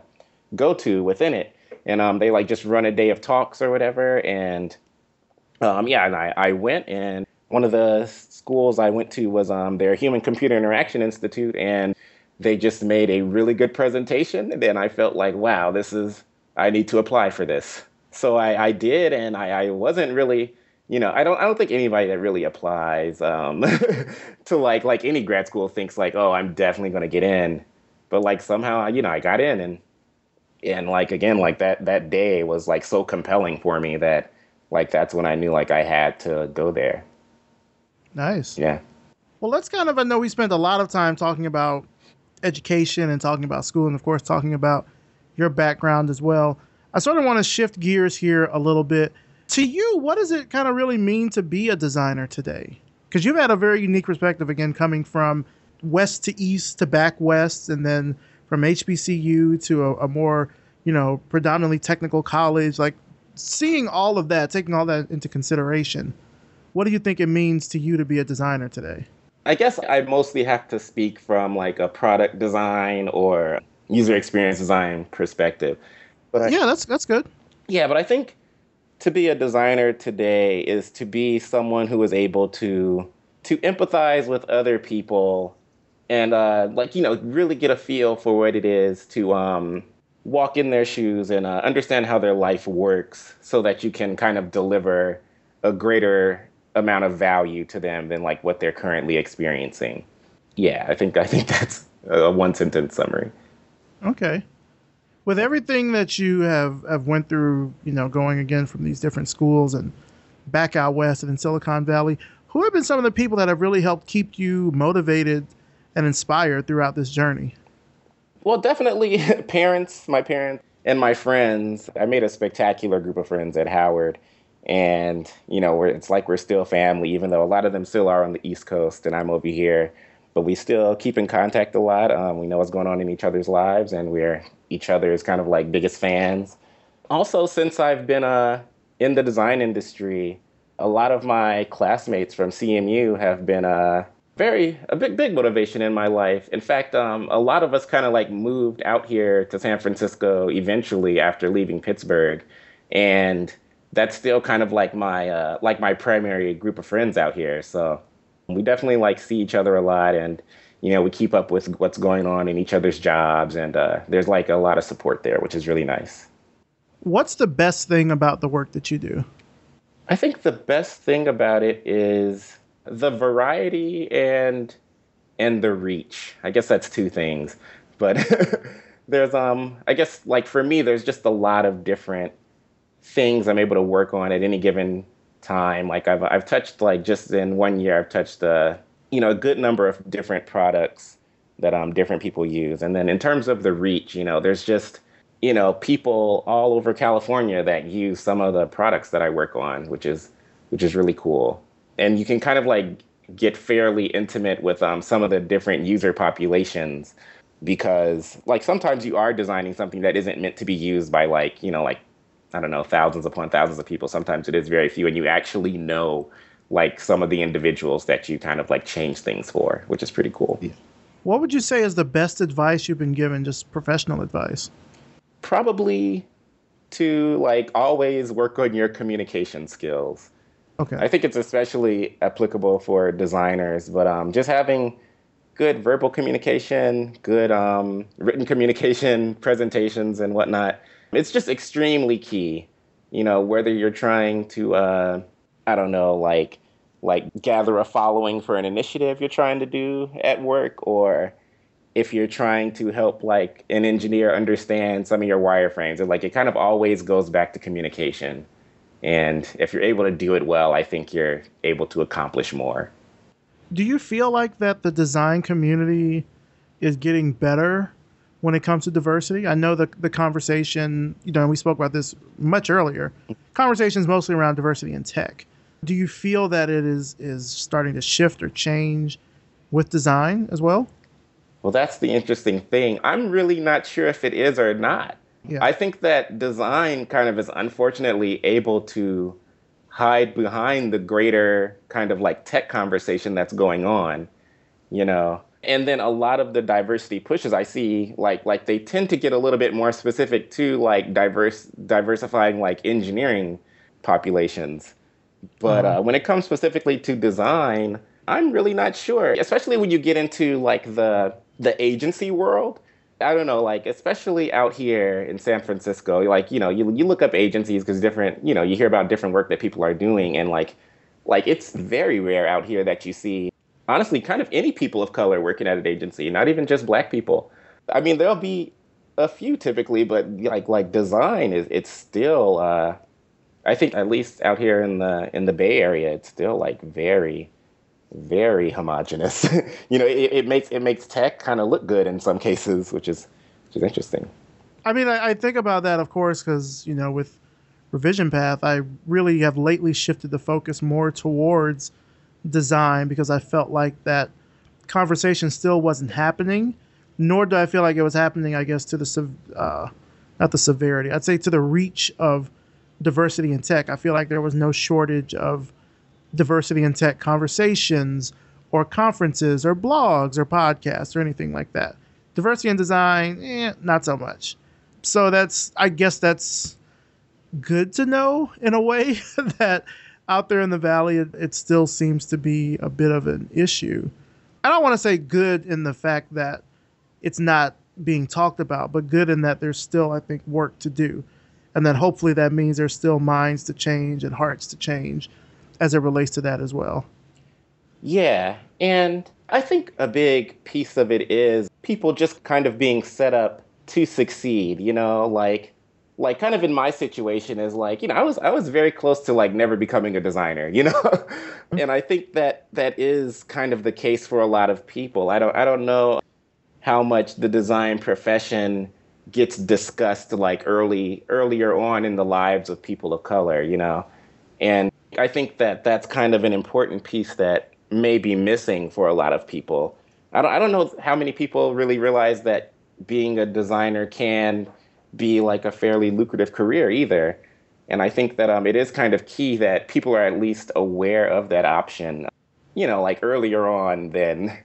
go to within it, and um, they like just run a day of talks or whatever, and um, yeah, and I, I went and one of the schools I went to was um, their Human Computer Interaction Institute, and they just made a really good presentation. And then I felt like, wow, this is, I need to apply for this. So I, I did, and I, I wasn't really, you know, I don't, I don't think anybody that really applies um, to like, like any grad school thinks like, oh, I'm definitely going to get in. But like somehow, you know, I got in, and and like again, like that that day was like so compelling for me that like that's when I knew like I had to go there. Nice. Yeah. Well, let's kind of. I know we spent a lot of time talking about education and talking about school, and of course, talking about your background as well. I sort of want to shift gears here a little bit. To you, what does it kind of really mean to be a designer today? Because you've had a very unique perspective, again, coming from west to east to back west, and then from HBCU to a, a more, you know, predominantly technical college. Like seeing all of that, taking all that into consideration, what do you think it means to you to be a designer today? I guess I mostly have to speak from like a product design or user experience design perspective. But I, yeah, that's that's good. Yeah, but I think to be a designer today is to be someone who is able to to empathize with other people and uh, like you know really get a feel for what it is to um, walk in their shoes and uh, understand how their life works, so that you can kind of deliver a greater amount of value to them than like what they're currently experiencing. Yeah, I think I think that's a one sentence summary. Okay. With everything that you have, have went through, you know, going again from these different schools and back out west and in Silicon Valley, who have been some of the people that have really helped keep you motivated and inspired throughout this journey? Well, definitely parents, my parents. and my friends. I made a spectacular group of friends at Howard. And, you know, it's like we're still family, even though a lot of them still are on the East Coast and I'm over here. But we still keep in contact a lot. Um, we know what's going on in each other's lives, and we're each other's kind of like biggest fans. Also, since I've been uh, in the design industry, a lot of my classmates from CMU have been uh, very a big big motivation in my life. In fact, um, a lot of us kind of like moved out here to San Francisco eventually after leaving Pittsburgh, and that's still kind of like my uh, like my primary group of friends out here. So we definitely like see each other a lot, and you know we keep up with what's going on in each other's jobs, and uh, there's like a lot of support there, which is really nice. What's the best thing about the work that you do? I think the best thing about it is the variety and and the reach. I guess that's two things. But there's um I guess like for me there's just a lot of different things I'm able to work on at any given time. Like I've I've touched like just in one year I've touched a you know a good number of different products that um different people use. And then in terms of the reach, you know, there's just you know people all over California that use some of the products that I work on, which is which is really cool and you can kind of like get fairly intimate with um, some of the different user populations because like sometimes you are designing something that isn't meant to be used by like you know like i don't know thousands upon thousands of people sometimes it is very few and you actually know like some of the individuals that you kind of like change things for which is pretty cool Yeah. what would you say is the best advice you've been given just professional advice probably to like always work on your communication skills Okay. I think it's especially applicable for designers, but um, just having good verbal communication, good um, written communication, presentations, and whatnot, it's just extremely key. You know, whether you're trying to, uh, I don't know, like like gather a following for an initiative you're trying to do at work, or if you're trying to help like an engineer understand some of your wireframes, and like it kind of always goes back to communication. And if you're able to do it well, I think you're able to accomplish more. Do you feel like that the design community is getting better when it comes to diversity? I know the the conversation, you know, we spoke about this much earlier. Conversations mostly around diversity in tech. Do you feel that it is is starting to shift or change with design as well? Well, that's the interesting thing. I'm really not sure if it is or not. Yeah. I think that design kind of is unfortunately able to hide behind the greater kind of like tech conversation that's going on, you know. And then a lot of the diversity pushes I see like like they tend to get a little bit more specific to like diverse diversifying like engineering populations. But uh-huh. uh, when it comes specifically to design, I'm really not sure, especially when you get into like the the agency world I don't know, like especially out here in San Francisco, like you know, you you look up agencies because different, you know, you hear about different work that people are doing, and like, like it's very rare out here that you see, honestly, kind of any people of color working at an agency, not even just black people. I mean, there'll be a few typically, but like like design is it's still, uh, I think at least out here in the in the Bay Area, it's still like very very homogenous. you know, it, it, makes it makes tech kind of look good in some cases, which is which is interesting. I mean, I, I think about that, of course, because you know, with Revision Path, I really have lately shifted the focus more towards design because I felt like that conversation still wasn't happening, nor do I feel like it was happening. I guess to the uh, not the severity, I'd say to the reach of diversity in tech. I feel like there was no shortage of diversity in tech conversations or conferences or blogs or podcasts or anything like that. Diversity in design, eh, not so much. So that's, I guess that's good to know in a way that out there in the valley, it, still seems to be a bit of an issue. I don't want to say good in the fact that it's not being talked about, but good in that there's still, I think, work to do. And then hopefully that means there's still minds to change and hearts to change as it relates to that as well. Yeah, and I think a big piece of it is people just kind of being set up to succeed, you know, like like kind of in my situation is like, you know, I was I was very close to like never becoming a designer, you know? And I think that that is kind of the case for a lot of people. I don't I don't know how much the design profession gets discussed like early earlier on in the lives of people of color, you know. And I think that that's kind of an important piece that may be missing for a lot of people. I don't I don't know how many people really realize that being a designer can be like a fairly lucrative career either. And I think that um, it is kind of key that people are at least aware of that option, you know, like earlier on than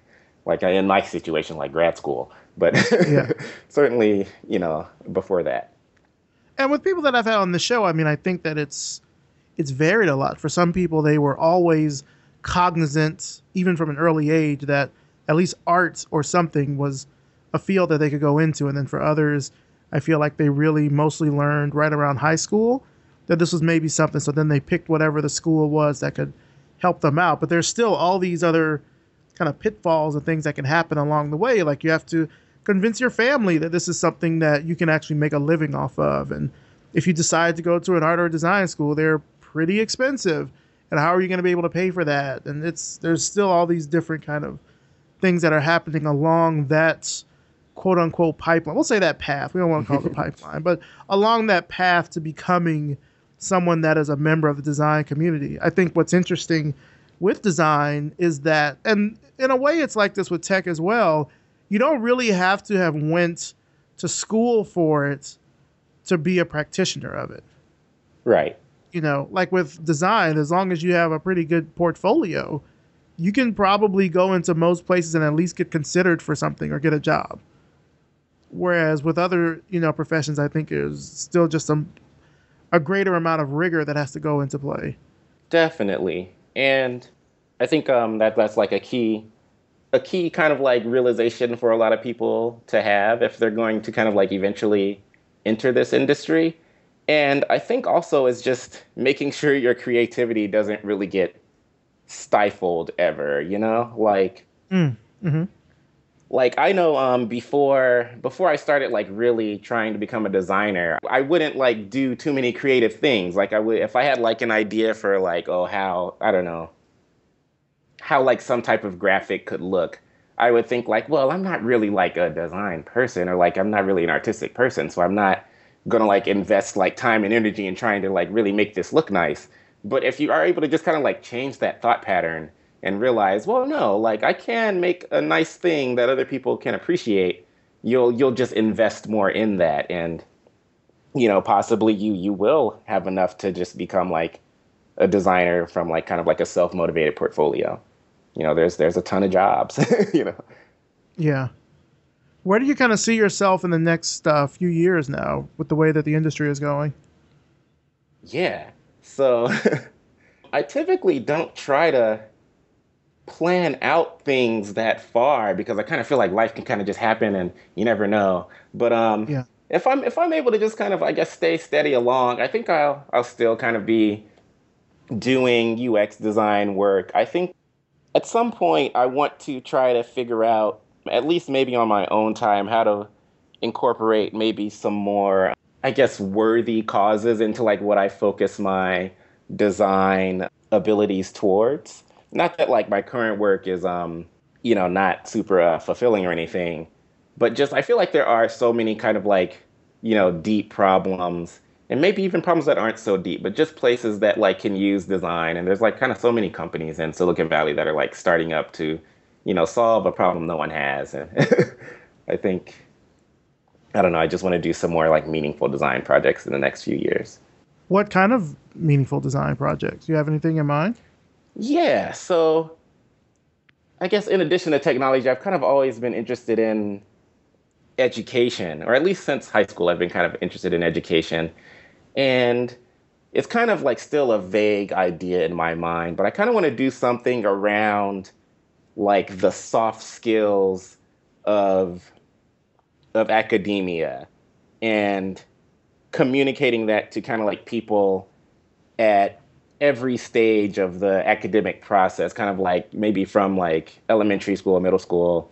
like in my situation, like grad school but yeah. certainly, you know, before that. And with people that I've had on the show, I mean, I think that it's it's varied a lot. For some people, they were always cognizant, even from an early age, that at least art or something was a field that they could go into. And then for others, I feel like they really mostly learned right around high school that this was maybe something. So then they picked whatever the school was that could help them out. But there's still all these other kind of pitfalls and things that can happen along the way. Like you have to convince your family that this is something that you can actually make a living off of. And if you decide to go to an art or design school, they're pretty expensive. And how are you going to be able to pay for that? And it's there's still all these different kind of things that are happening along that quote unquote pipeline. We'll say that path. We don't want to call it the pipeline, but along that path to becoming someone that is a member of the design community. I think what's interesting with design is that and in a way it's like this with tech as well you don't really have to have went to school for it to be a practitioner of it. Right. You know, like with design, as long as you have a pretty good portfolio, you can probably go into most places and at least get considered for something or get a job. Whereas with other, you know, professions, I think is still just some a greater amount of rigor that has to go into play. Definitely, and I think um, that that's like a key a key kind of like realization for a lot of people to have if they're going to kind of like eventually enter this industry. And I think also is just making sure your creativity doesn't really get stifled ever, you know? Like mm, mm-hmm. Like I know um before before I started like really trying to become a designer, I wouldn't like do too many creative things. Like I would if I had like an idea for like oh how I don't know how like some type of graphic could look, I would think like, well, I'm not really like a design person or like I'm not really an artistic person, so I'm not gonna like invest like time and energy in trying to like really make this look nice. But if you are able to just kind of like change that thought pattern and realize, well, no, like I can make a nice thing that other people can appreciate, you'll you'll just invest more in that and you know, possibly you you will have enough to just become like a designer from like kind of like a self-motivated portfolio you know, there's there's a ton of jobs, you know. Yeah. Where do you kind of see yourself in the next uh, few years now with the way that the industry is going? Yeah. So I typically don't try to plan out things that far because I kind of feel like life can kind of just happen and you never know. But um yeah. if I'm if I'm able to just kind of I guess stay steady along, I think I'll I'll still kind of be doing UX design work. I think at some point, I want to try to figure out, at least maybe on my own time, how to incorporate maybe some more, I guess, worthy causes into like what I focus my design abilities towards. Not that like my current work is, um, you know, not super uh, fulfilling or anything, but just I feel like there are so many kind of like, you know, deep problems and maybe even problems that aren't so deep, but just places that like can use design. And there's like kind of so many companies in Silicon Valley that are like starting up to, you know, solve a problem no one has. And I think, I don't know, I just want to do some more like meaningful design projects in the next few years. What kind of meaningful design projects? Do you have anything in mind? Yeah. So I guess in addition to technology, I've kind of always been interested in education, or at least since high school, I've been kind of interested in education. And it's kind of like still a vague idea in my mind, but I kind of want to do something around like the soft skills of of academia and communicating that to kind of like people at every stage of the academic process kind of like maybe from like elementary school middle school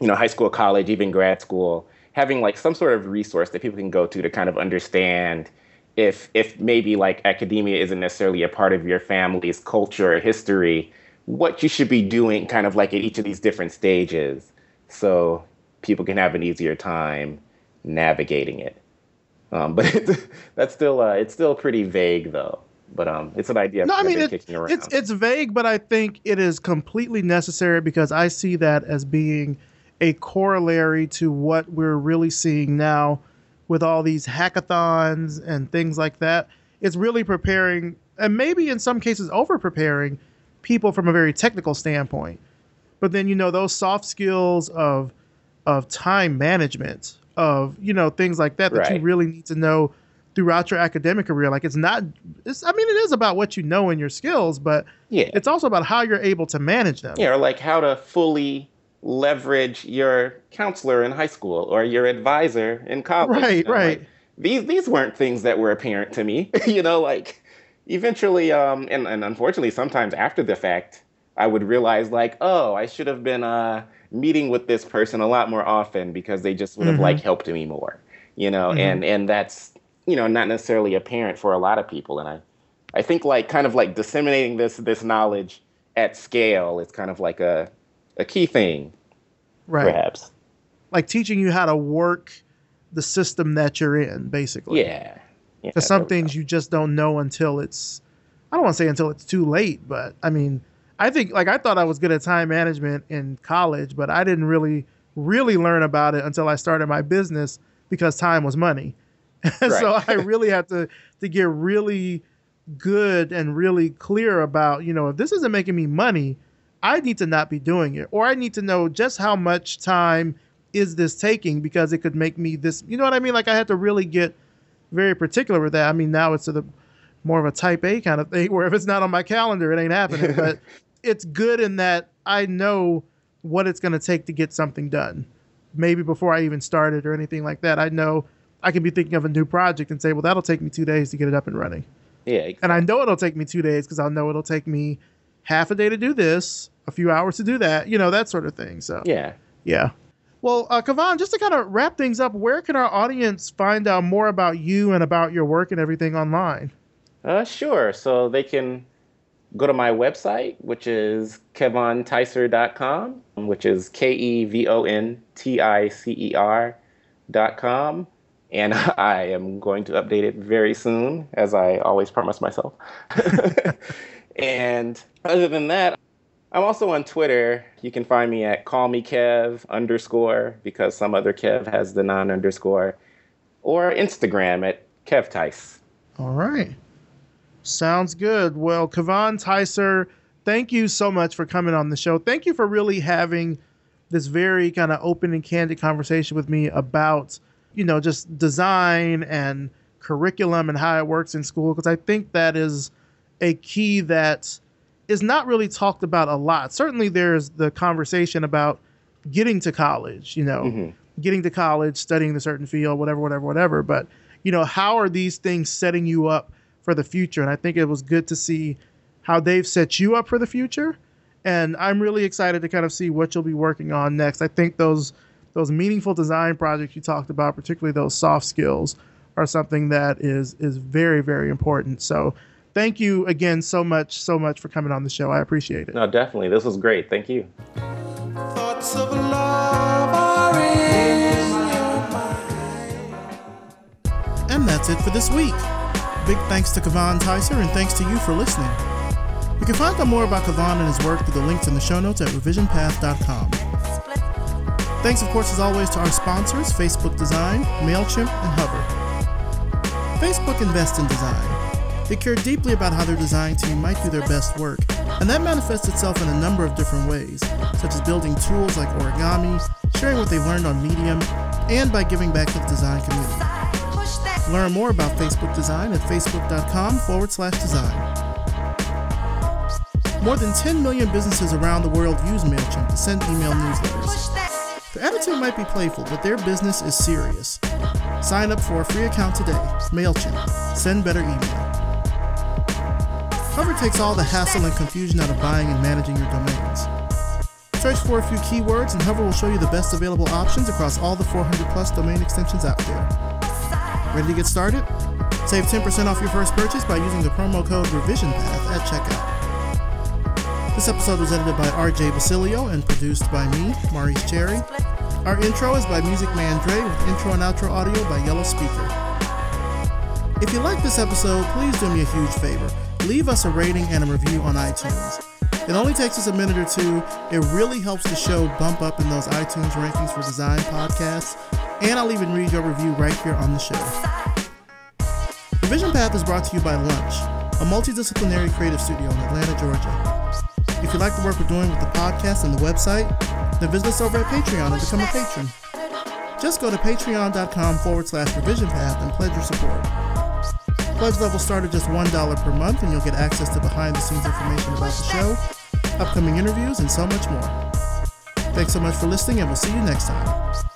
you know high school college even grad school having like some sort of resource that people can go to to kind of understand if if maybe like academia isn't necessarily a part of your family's culture or history, what you should be doing kind of like at each of these different stages so people can have an easier time navigating it. Um, but that's still uh, it's still pretty vague though. But um, it's an idea. No, I mean it, it's it's vague, but I think it is completely necessary because I see that as being a corollary to what we're really seeing now with all these hackathons and things like that. It's really preparing, and maybe in some cases over preparing people from a very technical standpoint. But then you know those soft skills of of time management, of you know things like that that right. you really need to know throughout your academic career. Like it's not it's I mean it is about what you know and your skills, but yeah. it's also about how you're able to manage them. Yeah, or like how to fully leverage your counselor in high school or your advisor in college. Right, you know, right. Like, these these weren't things that were apparent to me. you know, like eventually um and, and unfortunately sometimes after the fact I would realize like, oh, I should have been uh meeting with this person a lot more often because they just would have mm-hmm. like helped me more. You know, mm-hmm. and and that's you know not necessarily apparent for a lot of people. And i i think like kind of like disseminating this this knowledge at scale is kind of like a a key thing right. perhaps. Like teaching you how to work the system that you're in basically. Yeah. Because yeah, some things you just don't know until it's i don't want to say until it's too late but i mean i think like i thought i was good at time management in college but i didn't really really learn about it until i started my business because time was money Right. so I really had to to get really good and really clear about, you know, if this isn't making me money, I need to not be doing it. Or I need to know just how much time is this taking because it could make me this you know what I mean? Like I had to really get very particular with that. I mean now it's to the more of a type A kind of thing where if it's not on my calendar, it ain't happening. but it's good in that I know what it's gonna take to get something done. Maybe before I even started or anything like that. I know I can be thinking of a new project and say, well, that'll take me two days to get it up and running. Yeah. Exactly. And I know it'll take me two days because I'll know it'll take me half a day to do this, a few hours to do that, you know, that sort of thing. So, yeah. Yeah. Well, uh, KeVon, just to kind of wrap things up, where can our audience find out more about you and about your work and everything online? Uh, sure. So they can go to my website, which is kevonticer.com, which is K E V O N T I C E R.com and I am going to update it very soon, as I always promise myself. and other than that, I'm also on Twitter. You can find me at callmekev underscore because some other Kev has the non underscore, or Instagram at kevtice. All right. Sounds good. Well, KeVon Ticer, thank you so much for coming on the show. Thank you for really having this very kind of open and candid conversation with me about you know, just design and curriculum and how it works in school because I think that is a key that is not really talked about a lot. Certainly, there's the conversation about getting to college, you know, mm-hmm. getting to college, studying a certain field, whatever, whatever, whatever. But, you know, how are these things setting you up for the future? And I think it was good to see how they've set you up for the future. And I'm really excited to kind of see what you'll be working on next. I think those those meaningful design projects you talked about, particularly those soft skills, are something that is is very very important. So thank you again so much so much for coming on the show. I appreciate it. No, definitely. This was great. Thank you. Thoughts of a love my own and that's it for this week. Big thanks to KeVon Ticer and thanks to you for listening. You can find out more about KeVon and his work through the links in the show notes at revisionpath.com. Thanks, of course, as always, to our sponsors Facebook Design, MailChimp, and Hover. Facebook invests in design. They care deeply about how their design team might do their best work, and that manifests itself in a number of different ways, such as building tools like origami, sharing what they've learned on Medium, and by giving back to the design community. Learn more about Facebook Design at facebook.com forward slash design. More than 10 million businesses around the world use MailChimp to send email newsletters. Attitude might be playful, but their business is serious. Sign up for a free account today. MailChimp. Send better email. Hover takes all the hassle and confusion out of buying and managing your domains. Search for a few keywords and Hover will show you the best available options across all the 400 plus domain extensions out there. Ready to get started? Save 10% off your first purchase by using the promo code RevisionPath at checkout. This episode was edited by RJ Basilio and produced by me, Maurice Cherry. Our intro is by Music Man Dre with intro and outro audio by Yellow Speaker. If you like this episode, please do me a huge favor. Leave us a rating and a review on iTunes. It only takes us a minute or two. It really helps the show bump up in those iTunes rankings for design podcasts, and I'll even read your review right here on the show. Revision Path is brought to you by Lunch, a multidisciplinary creative studio in Atlanta, Georgia. If you like the work we're doing with the podcast and the website, then visit us over at Patreon and become a patron. Just go to patreon.com forward slash revision path and pledge your support. Pledge levels start at just $1 per month, and you'll get access to behind the scenes information about the show, upcoming interviews, and so much more. Thanks so much for listening, and we'll see you next time.